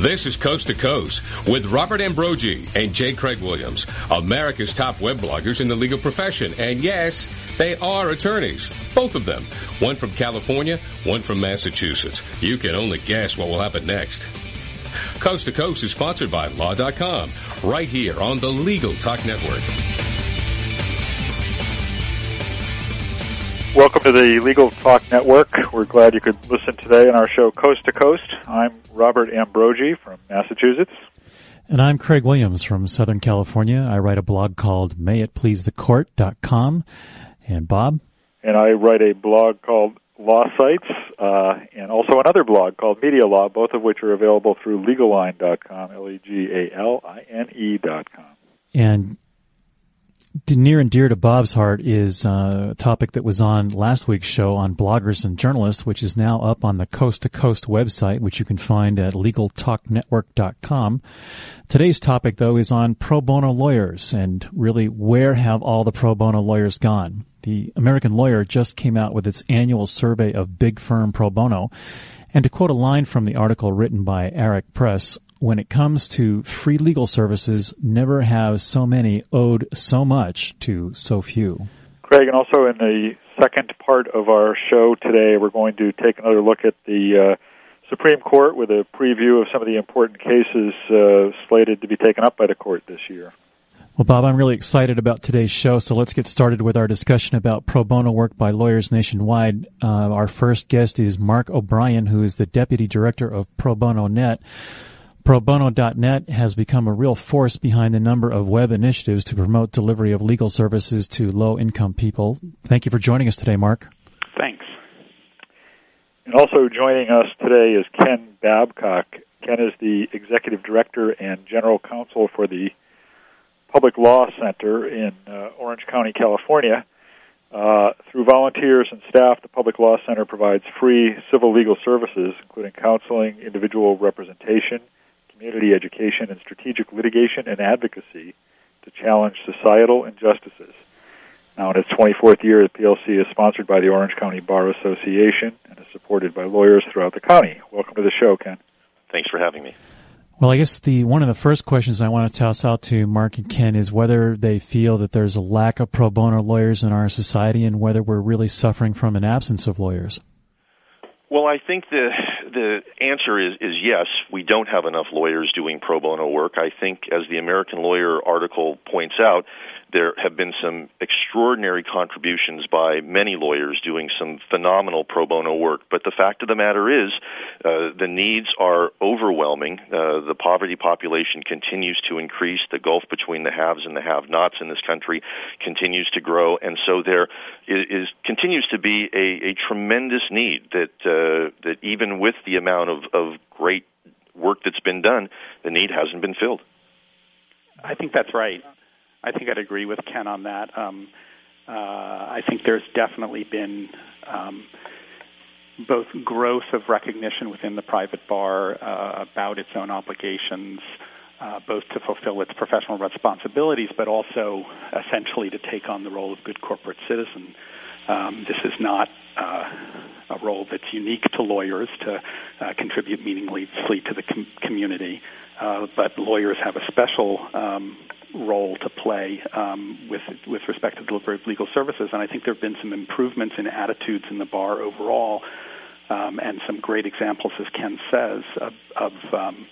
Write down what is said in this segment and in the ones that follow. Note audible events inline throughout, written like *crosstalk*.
This is Coast to Coast with Robert Ambrogi and J. Craig Williams, America's top web bloggers in the legal profession. And yes, they are attorneys, both of them. One from California, one from Massachusetts. You can only guess what will happen next. Coast to Coast is sponsored by Law.com, right here on the Legal Talk Network. Welcome to the Legal Talk Network. We're glad you could listen today on our show Coast to Coast. I'm Robert Ambrogi from Massachusetts. And I'm Craig Williams from Southern California. I write a blog called mayitpleasethecourt.com. And Bob? And I write a blog called Law Sites uh, and also another blog called Media Law, both of which are available through legaline.com, L-E-G-A-L-I-N-E.com. And near and dear to Bob's heart is uh, a topic that was on last week's show on bloggers and journalists, which is now up on the Coast to Coast website, which you can find at legaltalknetwork.com. Today's topic, though, is on pro bono lawyers and really where have all the pro bono lawyers gone? The American Lawyer just came out with its annual survey of big firm pro bono. And to quote a line from the article written by Aric Press, when it comes to free legal services, never have so many owed so much to so few. Craig, and also in the second part of our show today, we're going to take another look at the uh, Supreme Court with a preview of some of the important cases uh, slated to be taken up by the court this year. Well, Bob, I'm really excited about today's show, so let's get started with our discussion about pro bono work by lawyers nationwide. Uh, our first guest is Mark O'Brien, who is the Deputy Director of Pro Bono Net. ProBono.net has become a real force behind the number of web initiatives to promote delivery of legal services to low income people. Thank you for joining us today, Mark. Thanks. And also joining us today is Ken Babcock. Ken is the Executive Director and General Counsel for the Public Law Center in uh, Orange County, California. Uh, through volunteers and staff, the Public Law Center provides free civil legal services, including counseling, individual representation, community education, and strategic litigation and advocacy to challenge societal injustices. Now, in its 24th year, the PLC is sponsored by the Orange County Bar Association and is supported by lawyers throughout the county. Welcome to the show, Ken. Thanks for having me. Well, I guess the one of the first questions I want to toss out to Mark and Ken is whether they feel that there's a lack of pro bono lawyers in our society and whether we're really suffering from an absence of lawyers. Well, I think the the answer is is yes. We don't have enough lawyers doing pro bono work. I think, as the American Lawyer article points out, there have been some extraordinary contributions by many lawyers doing some phenomenal pro bono work. But the fact of the matter is, uh, the needs are overwhelming. Uh, the poverty population continues to increase. The gulf between the haves and the have-nots in this country continues to grow, and so there is, continues to be a, a tremendous need that uh, that even with the amount of, of great work that's been done, the need hasn't been filled. I think that's right. I think I'd agree with Ken on that. Um, uh, I think there's definitely been um, both growth of recognition within the private bar uh, about its own obligations, uh, both to fulfill its professional responsibilities, but also essentially to take on the role of good corporate citizen. Um, this is not uh, a role that's unique to lawyers to uh, contribute meaningfully to the com- community, uh, but lawyers have a special um, role to play um, with with respect to delivery of legal services. And I think there have been some improvements in attitudes in the bar overall, um, and some great examples, as Ken says, of, of um,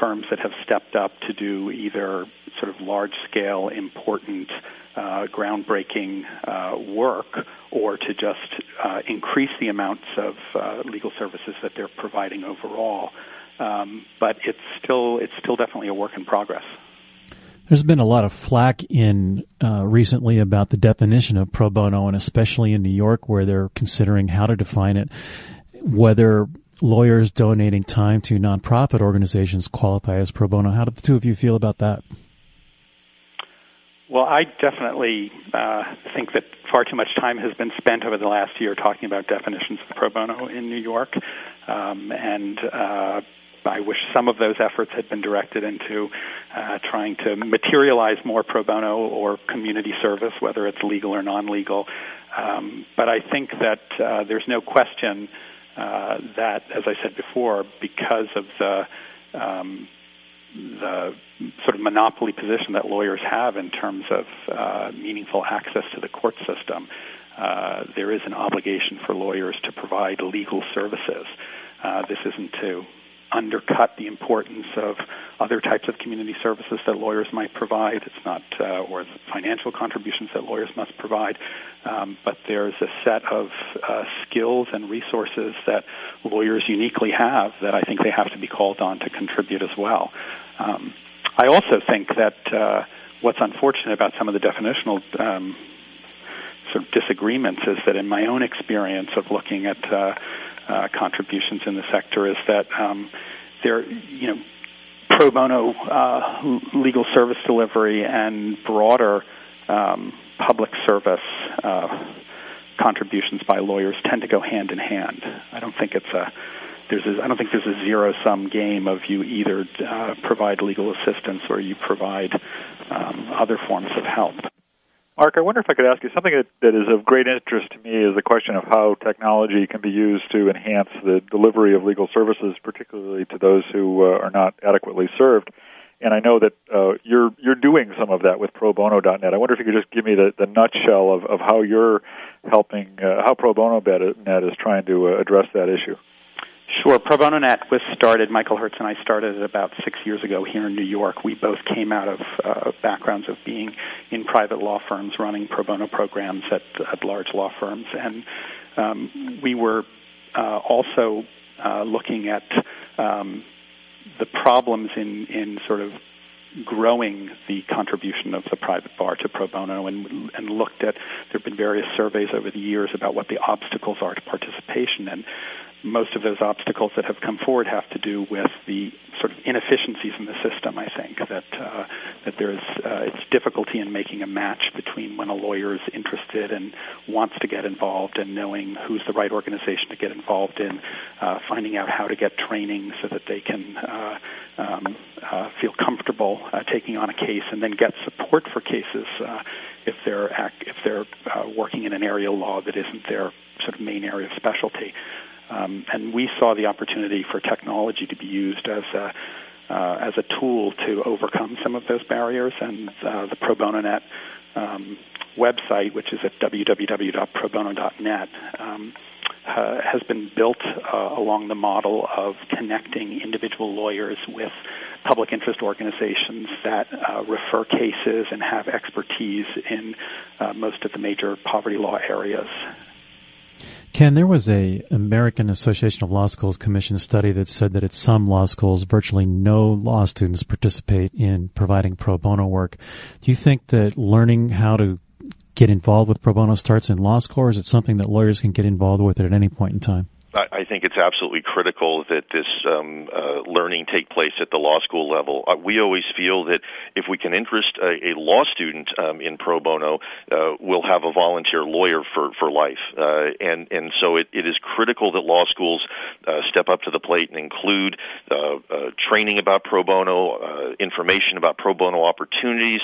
firms that have stepped up to do either sort of large scale, important, uh, groundbreaking uh, work, or to just uh, increase the amounts of uh, legal services that they're providing overall. Um, but it's still it's still definitely a work in progress. There's been a lot of flack in uh, recently about the definition of pro bono, and especially in New York, where they're considering how to define it. Whether lawyers donating time to nonprofit organizations qualify as pro bono. How do the two of you feel about that? Well, I definitely uh, think that far too much time has been spent over the last year talking about definitions of pro bono in New York, um, and uh, I wish some of those efforts had been directed into uh, trying to materialize more pro bono or community service, whether it's legal or non-legal. Um, but I think that uh, there's no question uh, that, as I said before, because of the um, the sort of monopoly position that lawyers have in terms of uh, meaningful access to the court system. Uh, there is an obligation for lawyers to provide legal services. Uh, this isn't to undercut the importance of other types of community services that lawyers might provide. It's not, uh, or financial contributions that lawyers must provide, um, but there's a set of uh, skills and resources that lawyers uniquely have that I think they have to be called on to contribute as well. Um, I also think that uh, what's unfortunate about some of the definitional um, sort of disagreements is that in my own experience of looking at uh, contributions in the sector is that um, there, you know, pro bono uh, legal service delivery and broader um, public service uh, contributions by lawyers tend to go hand in hand. I don't think it's a there's a, I don't think there's a zero sum game of you either uh, provide legal assistance or you provide um, other forms of help. Mark, I wonder if I could ask you something that, that is of great interest to me is the question of how technology can be used to enhance the delivery of legal services, particularly to those who uh, are not adequately served. And I know that uh, you're you're doing some of that with ProBono.net. I wonder if you could just give me the, the nutshell of, of how you're helping, uh, how ProBono.net is trying to uh, address that issue. Sure. Pro Bono Net was started, Michael Hertz and I started it about six years ago here in New York. We both came out of uh, backgrounds of being in private law firms running pro bono programs at, at large law firms. And um, we were uh, also uh, looking at um, the problems in, in sort of growing the contribution of the private bar to pro bono and, and looked at there have been various surveys over the years about what the obstacles are to participation and most of those obstacles that have come forward have to do with the sort of inefficiencies in the system. I think that uh, that there's uh, it's difficulty in making a match between when a lawyer is interested and wants to get involved and knowing who's the right organization to get involved in, uh, finding out how to get training so that they can uh, um, uh, feel comfortable uh, taking on a case and then get support for cases uh, if they're act, if they're uh, working in an area of law that isn't their sort of main area of specialty. Um, and we saw the opportunity for technology to be used as a uh, as a tool to overcome some of those barriers. And uh, the Pro Bono Net um, website, which is at www.probono.net, um, has been built uh, along the model of connecting individual lawyers with public interest organizations that uh, refer cases and have expertise in uh, most of the major poverty law areas. Ken, there was a American Association of Law Schools commission study that said that at some law schools, virtually no law students participate in providing pro bono work. Do you think that learning how to get involved with pro bono starts in law school, or is it something that lawyers can get involved with at any point in time? I think it's absolutely critical that this um, uh, learning take place at the law school level. Uh, we always feel that if we can interest a, a law student um, in pro bono, uh, we'll have a volunteer lawyer for for life. Uh, and and so it, it is critical that law schools uh, step up to the plate and include uh, training about pro bono, information about pro bono opportunities,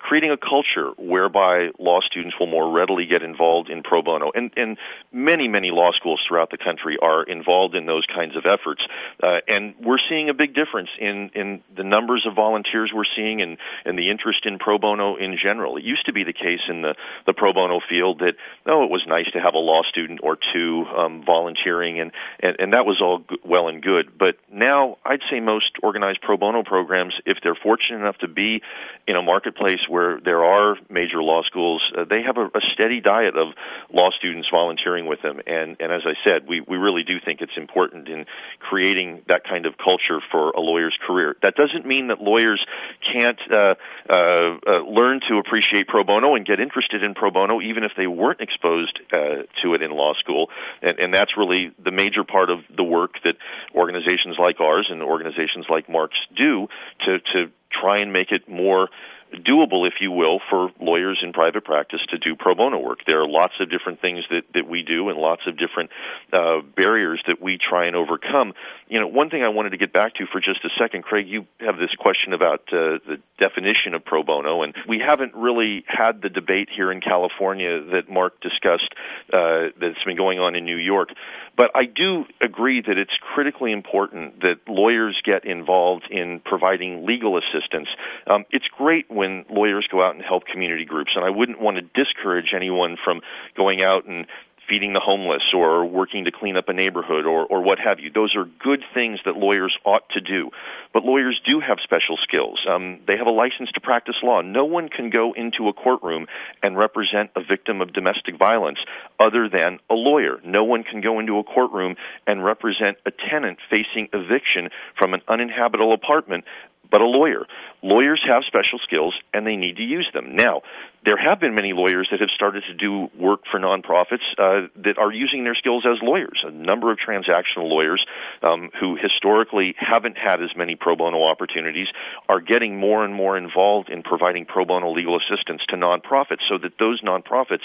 creating a culture whereby law students will more readily get involved in pro bono. And and many many law schools throughout the country are involved in those kinds of efforts. Uh, and we're seeing a big difference in, in the numbers of volunteers we're seeing and, and the interest in pro bono in general. It used to be the case in the, the pro bono field that, oh, it was nice to have a law student or two um, volunteering, and, and, and that was all well and good. But now I'd say most organized pro bono programs, if they're fortunate enough to be in a marketplace where there are major law schools, uh, they have a, a steady diet of law students volunteering with them. And, and as I said, we, we really do think it's important in creating that kind of culture for a lawyer's career. That doesn't mean that lawyers can't uh, uh, uh, learn to appreciate pro bono and get interested in pro bono, even if they weren't exposed uh, to it in law school. And, and that's really the major part of the work that organizations like ours and organizations like Mark's do to to try and make it more doable, if you will, for lawyers in private practice to do pro bono work. There are lots of different things that, that we do and lots of different uh, barriers that we try and overcome. You know, one thing I wanted to get back to for just a second, Craig, you have this question about uh, the definition of pro bono, and we haven't really had the debate here in California that Mark discussed uh, that's been going on in New York. But I do agree that it's critically important that lawyers get involved in providing legal assistance. Um, it's great when lawyers go out and help community groups, and I wouldn't want to discourage anyone from going out and feeding the homeless or working to clean up a neighborhood or, or what have you. Those are good things that lawyers ought to do. But lawyers do have special skills. Um, they have a license to practice law. No one can go into a courtroom and represent a victim of domestic violence other than a lawyer. No one can go into a courtroom and represent a tenant facing eviction from an uninhabitable apartment but a lawyer. Lawyers have special skills and they need to use them. Now, there have been many lawyers that have started to do work for nonprofits uh, that are using their skills as lawyers. A number of transactional lawyers um, who historically haven't had as many pro bono opportunities are getting more and more involved in providing pro bono legal assistance to nonprofits so that those nonprofits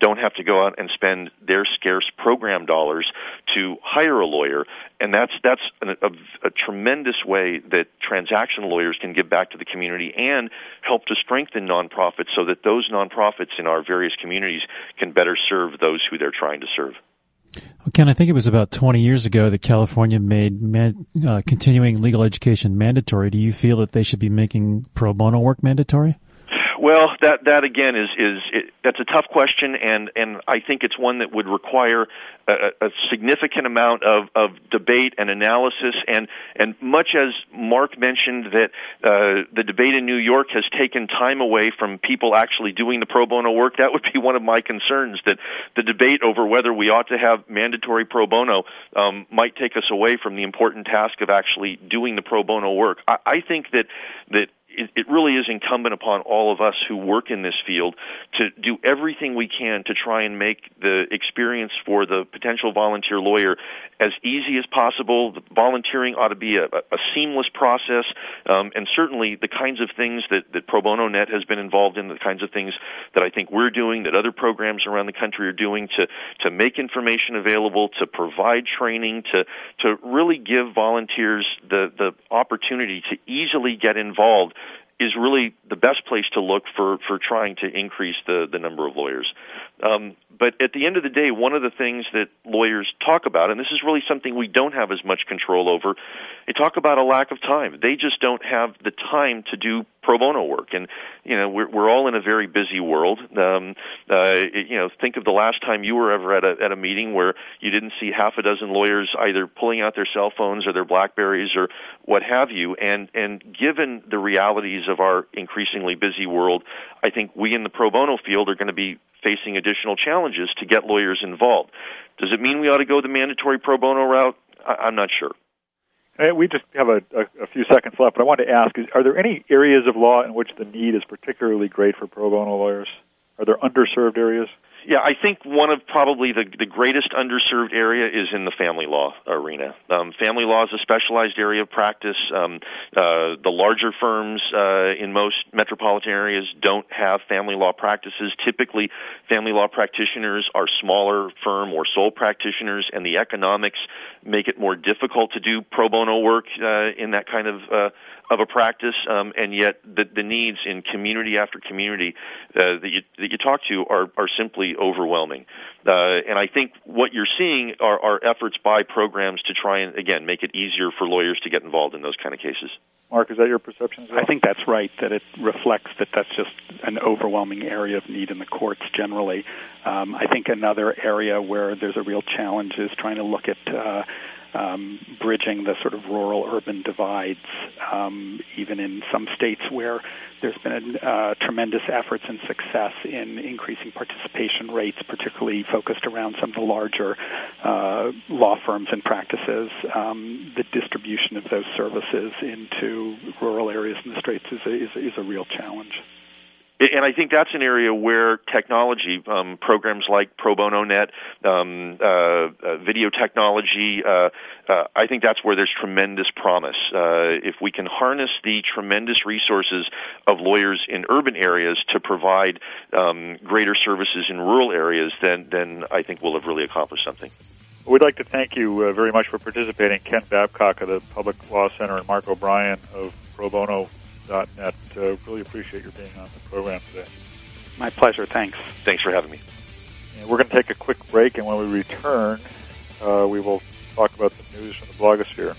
don't have to go out and spend their scarce program dollars to hire a lawyer. And that's that's a, a, a tremendous way that transactional lawyers can give back to the community and help to strengthen nonprofits so that those nonprofits in our various communities can better serve those who they're trying to serve. Well, Ken, I think it was about 20 years ago that California made man, uh, continuing legal education mandatory. Do you feel that they should be making pro bono work mandatory? Well, that that again is is it, that's a tough question, and and I think it's one that would require a, a significant amount of of debate and analysis, and and much as Mark mentioned that uh, the debate in New York has taken time away from people actually doing the pro bono work. That would be one of my concerns that the debate over whether we ought to have mandatory pro bono um, might take us away from the important task of actually doing the pro bono work. I, I think that that it, it really is incumbent upon all of us who work in this field to do everything we can to try and make the experience for the potential volunteer lawyer as easy as possible. Volunteering ought to be a, a seamless process, um, and certainly the kinds of things that, that Pro Bono Net has been involved in, the kinds of things that I think we're doing, that other programs around the country are doing to to make information available, to provide training, to to really give volunteers the the opportunity to easily get involved is really the best place to look for for trying to increase the the number of lawyers. Um, but at the end of the day, one of the things that lawyers talk about, and this is really something we don't have as much control over, they talk about a lack of time. They just don't have the time to do pro bono work, and you know we're we're all in a very busy world. Um, uh, you know, think of the last time you were ever at a at a meeting where you didn't see half a dozen lawyers either pulling out their cell phones or their Blackberries or what have you. And and given the realities of our increasingly busy world, I think we in the pro bono field are going to be facing additional challenges to get lawyers involved. Does it mean we ought to go the mandatory pro bono route? I, I'm not sure. We just have a, a, a, few seconds left, but I wanted to ask: is, Are there any areas of law in which the need is particularly great for pro bono lawyers? Are there underserved areas? Yeah, I think one of probably the the greatest underserved area is in the family law arena. Um, family law is a specialized area of practice. Um, uh, the larger firms uh, in most metropolitan areas don't have family law practices. Typically, family law practitioners are smaller firm or sole practitioners, and the economics make it more difficult to do pro bono work uh, in that kind of uh, of a practice, um, and yet the, the needs in community after community uh, that you that you talk to are are simply overwhelming. Uh, and I think what you're seeing are, are efforts by programs to try and again make it easier for lawyers to get involved in those kind of cases. Mark, is that your perception well? I think that's right. That it reflects that that's just an overwhelming area of need in the courts generally. Um, I think another area where there's a real challenge is trying to look at uh, um, bridging the sort of rural urban divides, um, even in some states where there's been uh, tremendous efforts and success in increasing participation rates, particularly focused around some of the larger uh, law firms and practices. Um, the distribution of those services into rural areas in the states is a, is, is a real challenge. And I think that's an area where technology, um, programs like Pro Bono Net, um, uh, uh, video technology, uh, uh, I think that's where there's tremendous promise. Uh, if we can harness the tremendous resources of lawyers in urban areas to provide um, greater services in rural areas, then then I think we'll have really accomplished something. We'd like to thank you uh, very much for participating, Ken Babcock of the Public Law Center and Mark O'Brien of Pro Bono net. Uh, really appreciate your being on the program today. My pleasure. Thanks. Thanks for having me. And we're going to take a quick break, and when we return, uh, we will talk about the news from the blogosphere.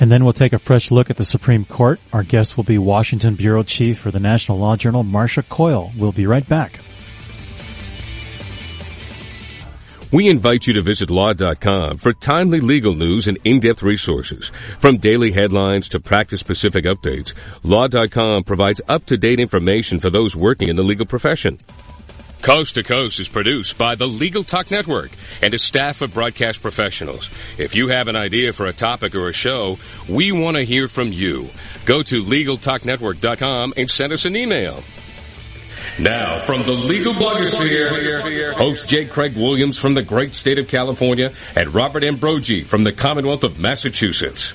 And then we'll take a fresh look at the Supreme Court. Our guest will be Washington Bureau Chief for the National Law Journal, Marcia Coyle. We'll be right back. We invite you to visit law.com for timely legal news and in-depth resources. From daily headlines to practice-specific updates, law.com provides up-to-date information for those working in the legal profession. Coast to Coast is produced by the Legal Talk Network and a staff of broadcast professionals. If you have an idea for a topic or a show, we want to hear from you. Go to LegalTalkNetwork.com and send us an email. Now, from the legal blogosphere, host J. Craig Williams from the great state of California and Robert Ambrogi from the Commonwealth of Massachusetts.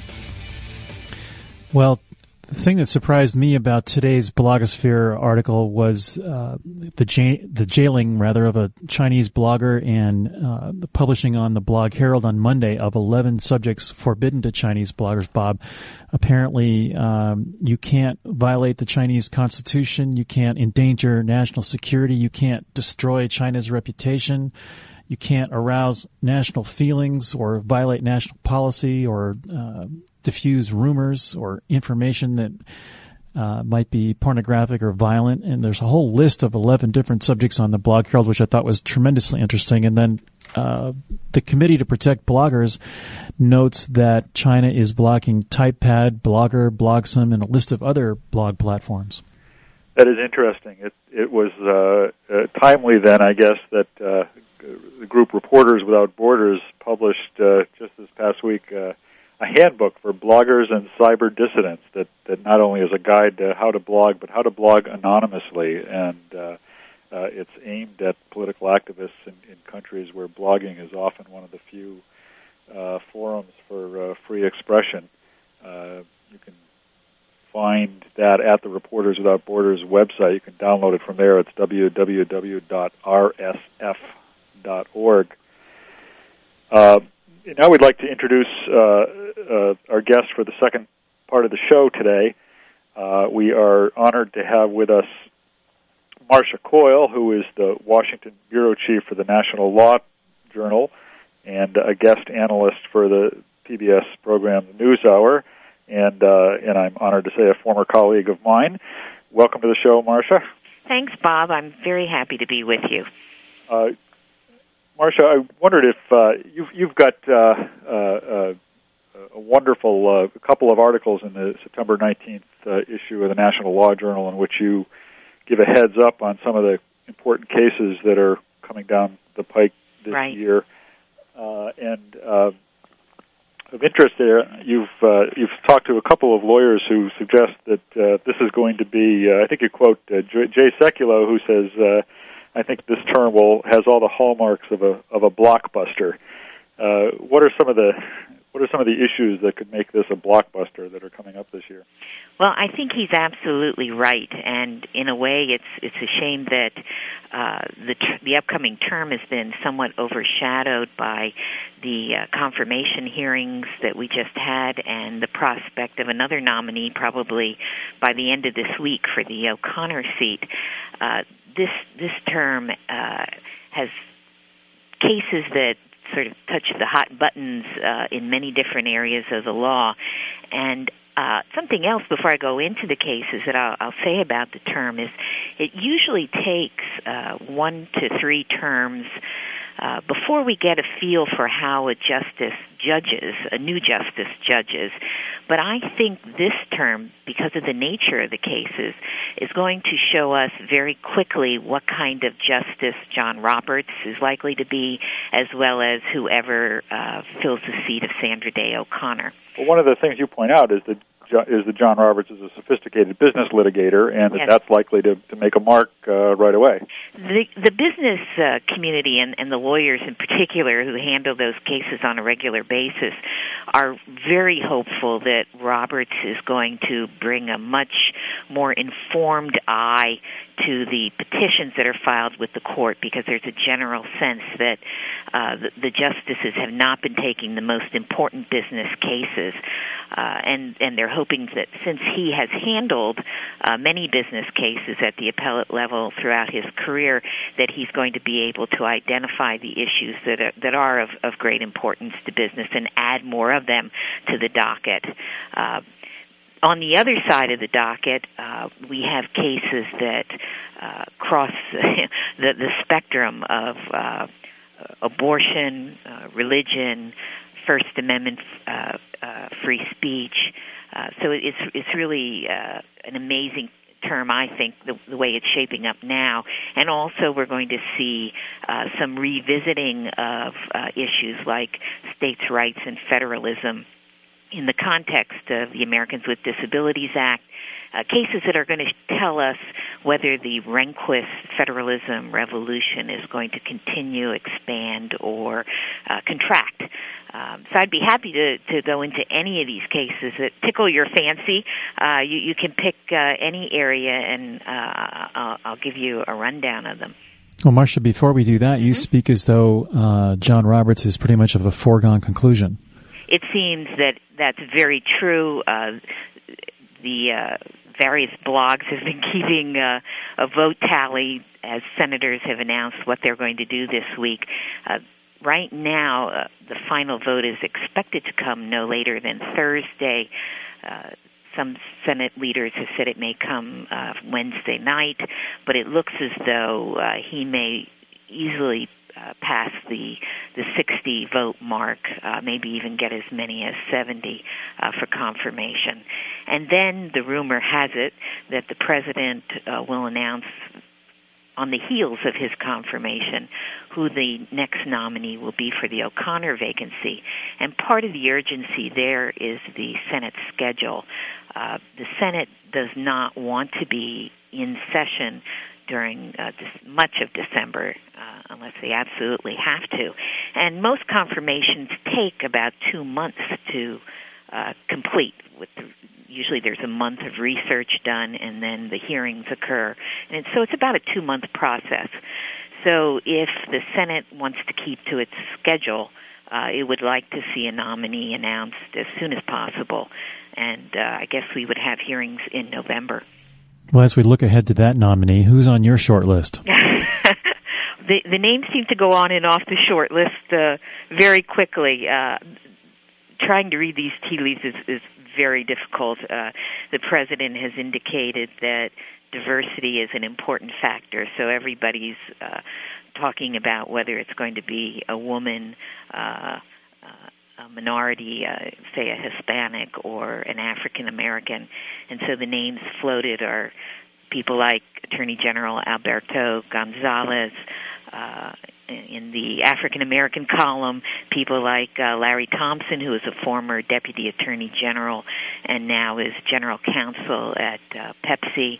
Well, the thing that surprised me about today's blogosphere article was uh, the the jailing rather of a Chinese blogger and uh, the publishing on the blog Herald on Monday of 11 subjects forbidden to Chinese bloggers. Bob, apparently um, you can't violate the Chinese constitution, you can't endanger national security, you can't destroy China's reputation. You can't arouse national feelings or violate national policy or uh, diffuse rumors or information that uh, might be pornographic or violent. And there's a whole list of 11 different subjects on the blog Herald, which I thought was tremendously interesting. And then uh, the Committee to Protect Bloggers notes that China is blocking TypePad, Blogger, Blogsome, and a list of other blog platforms. That is interesting. It it was uh, uh, timely then, I guess, that uh, the group Reporters Without Borders published uh, just this past week handbook for bloggers and cyber dissidents that, that not only is a guide to how to blog, but how to blog anonymously. And uh, uh, it's aimed at political activists in, in countries where blogging is often one of the few uh, forums for uh, free expression. Uh, you can find that at the Reporters Without Borders website. You can download it from there. It's www.rsf.org. Uh, now we'd like to introduce uh, uh, our guest for the second part of the show today. Uh, we are honored to have with us Marcia Coyle, who is the Washington bureau chief for the National Law Journal and a guest analyst for the PBS program The News Hour, and uh, and I'm honored to say a former colleague of mine. Welcome to the show, Marcia. Thanks, Bob. I'm very happy to be with you. Uh, Marcia, I wondered if uh, you've you've got uh, uh, uh a wonderful uh, couple of articles in the September 19th uh, issue of the National Law Journal in which you give a heads up on some of the important cases that are coming down the pike this right. year. and of interest there, you've you've talked to a couple of lawyers who suggest that this is going to be. I think you quote Jay Sekulow, who says I think this term will has all the hallmarks of a of a blockbuster. Uh, what are some of the what are some of the issues that could make this a blockbuster that are coming up this year? Well, I think he's absolutely right, and in a way, it's it's a shame that uh, the tr- the upcoming term has been somewhat overshadowed by the uh, confirmation hearings that we just had, and the prospect of another nominee probably by the end of this week for the O'Connor seat. Uh, this this term uh, has cases that sort of touch the hot buttons uh, in many different areas of the law, and uh, something else before I go into the cases that I'll, I'll say about the term is it usually takes uh, one to three terms uh, before we get a feel for how a justice judges, a new justice judges. But I think this term, because of the nature of the cases, is going to show us very quickly what kind of justice John Roberts is likely to be, as well as whoever uh, fills the seat of Sandra Day O'Connor. Well, one of the things you point out is that is that John Roberts is a sophisticated business litigator, and that Yes. that's likely to, to make a mark uh, right away. The the business uh, community and, and the lawyers in particular who handle those cases on a regular basis are very hopeful that Roberts is going to bring a much more informed eye to the petitions that are filed with the court because there's a general sense that uh, the, the justices have not been taking the most important business cases, uh, and and they're hoping that since he has handled uh, many business cases at the appellate level throughout his career, that he's going to be able to identify the issues that are, that are of, of great importance to business and add more of them to the docket. On the other side of the docket, uh, we have cases that uh, cross *laughs* the, the spectrum of uh, abortion, uh, religion, First Amendment uh, uh, free speech. Uh, so it's it's really uh, an amazing term, I think, the, the way it's shaping up now. And also, we're going to see uh, some revisiting of uh, issues like states' rights and federalism in the context of the Americans with Disabilities Act, uh, cases that are going to tell us whether the Rehnquist federalism revolution is going to continue, expand, or uh, contract. Um, so I'd be happy to, to go into any of these cases that tickle your fancy. Uh, you, you can pick uh, any area, and uh, I'll, I'll give you a rundown of them. Well, Marcia, before we do that, you Mm-hmm. speak as though uh, John Roberts is pretty much of a foregone conclusion. It seems that that's very true. Uh, the uh, various blogs have been *laughs* keeping uh, a vote tally as senators have announced what they're going to do this week. Uh, right now, uh, the final vote is expected to come no later than Thursday. Uh, some Senate leaders have said it may come uh, Wednesday night, but it looks as though uh, he may easily uh, pass the the 60 vote mark, uh, maybe even get as many as 70 uh, for confirmation. And then the rumor has it that the president uh, will announce on the heels of his confirmation who the next nominee will be for the O'Connor vacancy. And part of the urgency there is the Senate schedule. Uh, the Senate does not want to be in session during uh, this, much of December uh, unless they absolutely have to. And most confirmations take about two months to uh, complete. With the, usually there's a month of research done, and then the hearings occur, and so it's about a two-month process. So if the Senate wants to keep to its schedule, uh, it would like to see a nominee announced as soon as possible, and uh, I guess we would have hearings in November. Well, as we look ahead to that nominee, who's on your short list? *laughs* the the names seem to go on and off the short list uh, very quickly. Uh, trying to read these tea leaves is, is very difficult. Uh, the president has indicated that diversity is an important factor, so everybody's uh, talking about whether it's going to be a woman. Uh, uh, a minority, uh, say a Hispanic or an African American, and so the names floated are people like Attorney General Alberto Gonzales. Uh, in the African American column, people like uh, Larry Thompson, who is a former Deputy Attorney General and now is General Counsel at uh, Pepsi.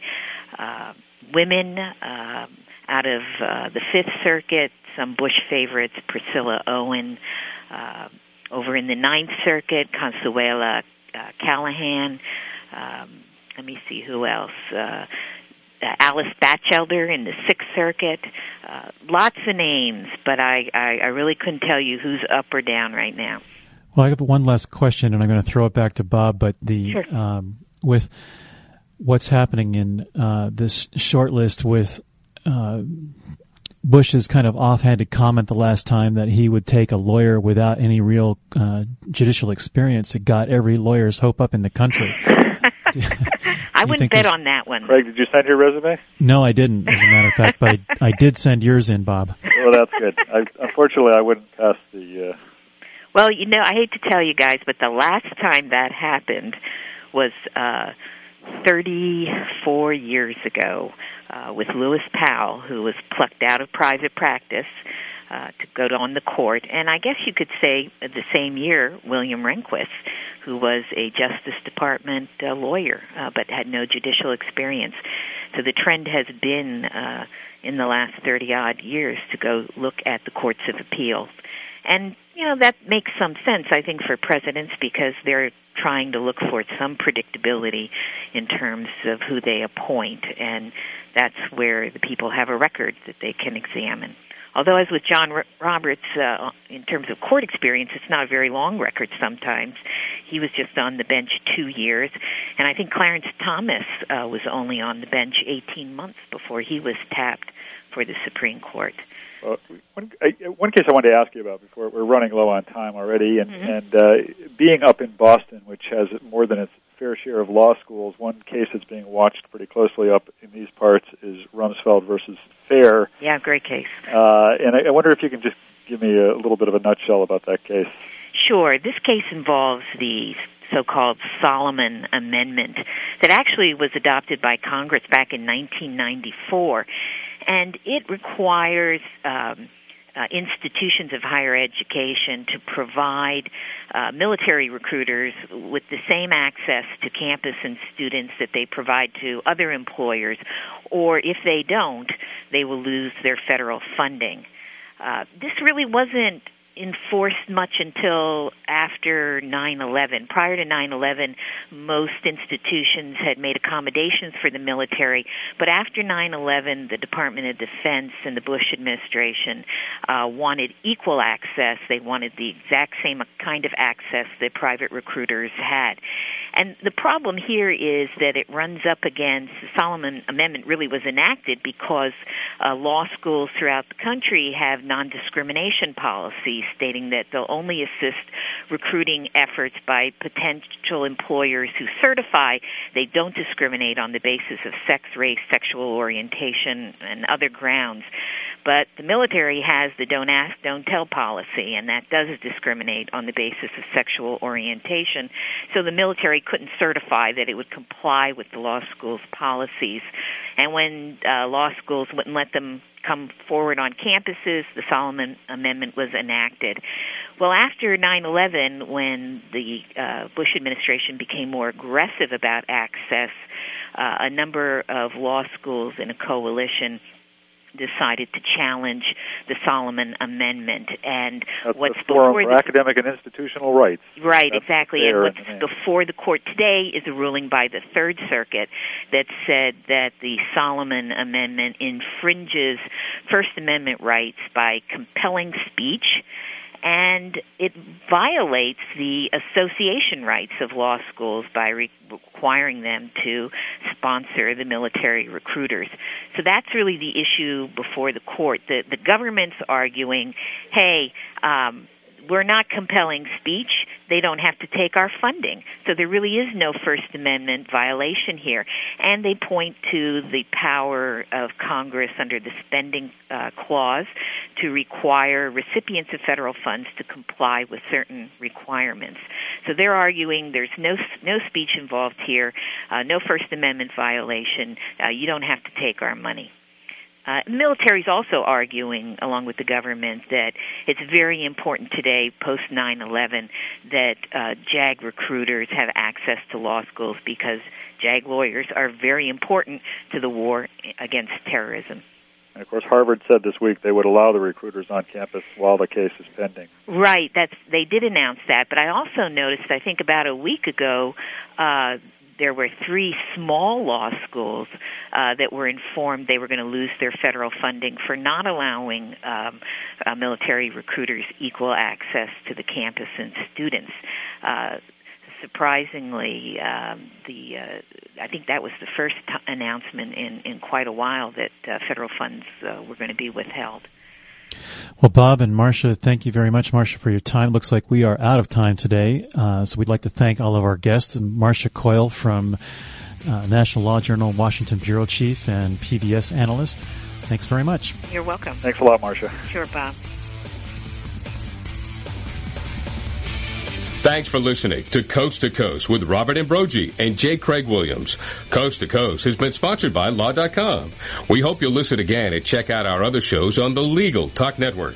Uh, women uh, out of uh, the Fifth Circuit, some Bush favorites, Priscilla Owen. Uh, over in the Ninth Circuit, Consuelo uh, Callahan. Um, let me see who else. Uh, uh, Alice Batchelder in the Sixth Circuit. Uh, lots of names, but I, I, I really couldn't tell you who's up or down right now. Well, I have one last question, and I'm going to throw it back to Bob. But the Sure. um, with what's happening in uh, this short list with uh, Bush's kind of offhanded comment the last time that he would take a lawyer without any real uh, judicial experience, it got every lawyer's hope up in the country. *laughs* I wouldn't bet there's- on that one. Craig, did you send your resume? No, I didn't, as a matter of fact, but I, I did send yours in, Bob. Well, that's good. I, unfortunately, I wouldn't pass the. Uh, Well, you know, I hate to tell you guys, but the last time that happened was uh 34 years ago uh with Lewis Powell who was plucked out of private practice uh, to go on the court. And I guess you could say the same year, William Rehnquist, who was a Justice Department uh, lawyer uh, but had no judicial experience. So the trend has been uh, in the last 30 odd years to go look at the courts of appeals. And, you know, that makes some sense, I think, for presidents because they're trying to look for some predictability in terms of who they appoint. And that's where the people have a record that they can examine. Although, as with John Roberts, uh, in terms of court experience, it's not a very long record sometimes. He was just on the bench two years, and I think Clarence Thomas uh, was only on the bench 18 months before he was tapped for the Supreme Court. Well, one, I, one case I wanted to ask you about before we're running low on time already, and, mm-hmm. and uh, being up in Boston, which has more than its fair share of law schools, one case that's being watched pretty closely up in these parts is Rumsfeld versus Fair. Yeah, great case. Uh, and I, I wonder if you can just give me a little bit of a nutshell about that case. Sure. This case involves the so-called Solomon Amendment that actually was adopted by Congress back in 1994, and it requires um, uh, institutions of higher education to provide uh, military recruiters with the same access to campus and students that they provide to other employers, or if they don't, they will lose their federal funding. Uh, this really wasn't enforced much until after 9/11. Prior to 9/11, most institutions had made accommodations for the military, but after 9/11, the Department of Defense and the Bush administration uh, wanted equal access. They wanted the exact same kind of access that private recruiters had. And the problem here is that it runs up against the Solomon Amendment really was enacted because uh, law schools throughout the country have non-discrimination policies stating that they'll only assist recruiting efforts by potential employers who certify they don't discriminate on the basis of sex, race, sexual orientation, and other grounds. But the military has the don't ask, don't tell policy, and that does discriminate on the basis of sexual orientation. So the military couldn't certify that it would comply with the law school's policies. And when uh, law schools wouldn't let them come forward on campuses, the Solomon Amendment was enacted. Well, after 9 11, when the uh, Bush administration became more aggressive about access, uh, a number of law schools in a coalition decided to challenge the Solomon Amendment. And That's what's before for the, Academic and Institutional Rights. Right, That's exactly. And what's before the court today is a ruling by the Third Circuit that said that the Solomon Amendment infringes First Amendment rights by compelling speech and it violates the association rights of law schools by re- requiring them to sponsor the military recruiters. So that's really the issue before the court. The, the government's arguing, hey, um, we're not compelling speech. They don't have to take our funding. So there really is no First Amendment violation here. And they point to the power of Congress under the spending uh, clause to require recipients of federal funds to comply with certain requirements. So they're arguing there's no no speech involved here, uh, no First Amendment violation. Uh, you don't have to take our money. Uh, the military is also arguing, along with the government, that it's very important today, post 9 11, that uh, JAG recruiters have access to law schools because JAG lawyers are very important to the war against terrorism. And of course, Harvard said this week they would allow the recruiters on campus while the case is pending. Right, that's they did announce that, but I also noticed I think about a week ago uh there were three small law schools uh, that were informed they were going to lose their federal funding for not allowing um, uh, military recruiters equal access to the campus and students. Uh, surprisingly, um, the uh, I think that was the first t- announcement in, in quite a while that uh, federal funds uh, were going to be withheld. Well, Bob and Marcia, thank you very much, Marcia, for your time. Looks like we are out of time today, uh, so we'd like to thank all of our guests, Marcia Coyle from uh, National Law Journal, Washington bureau chief, and PBS analyst. Thanks very much. You're welcome. Thanks a lot, Marcia. Sure, Bob. Thanks for listening to Coast to Coast with Robert Ambrogi and J. Craig Williams. Coast to Coast has been sponsored by Law.com. We hope you'll listen again and check out our other shows on the Legal Talk Network.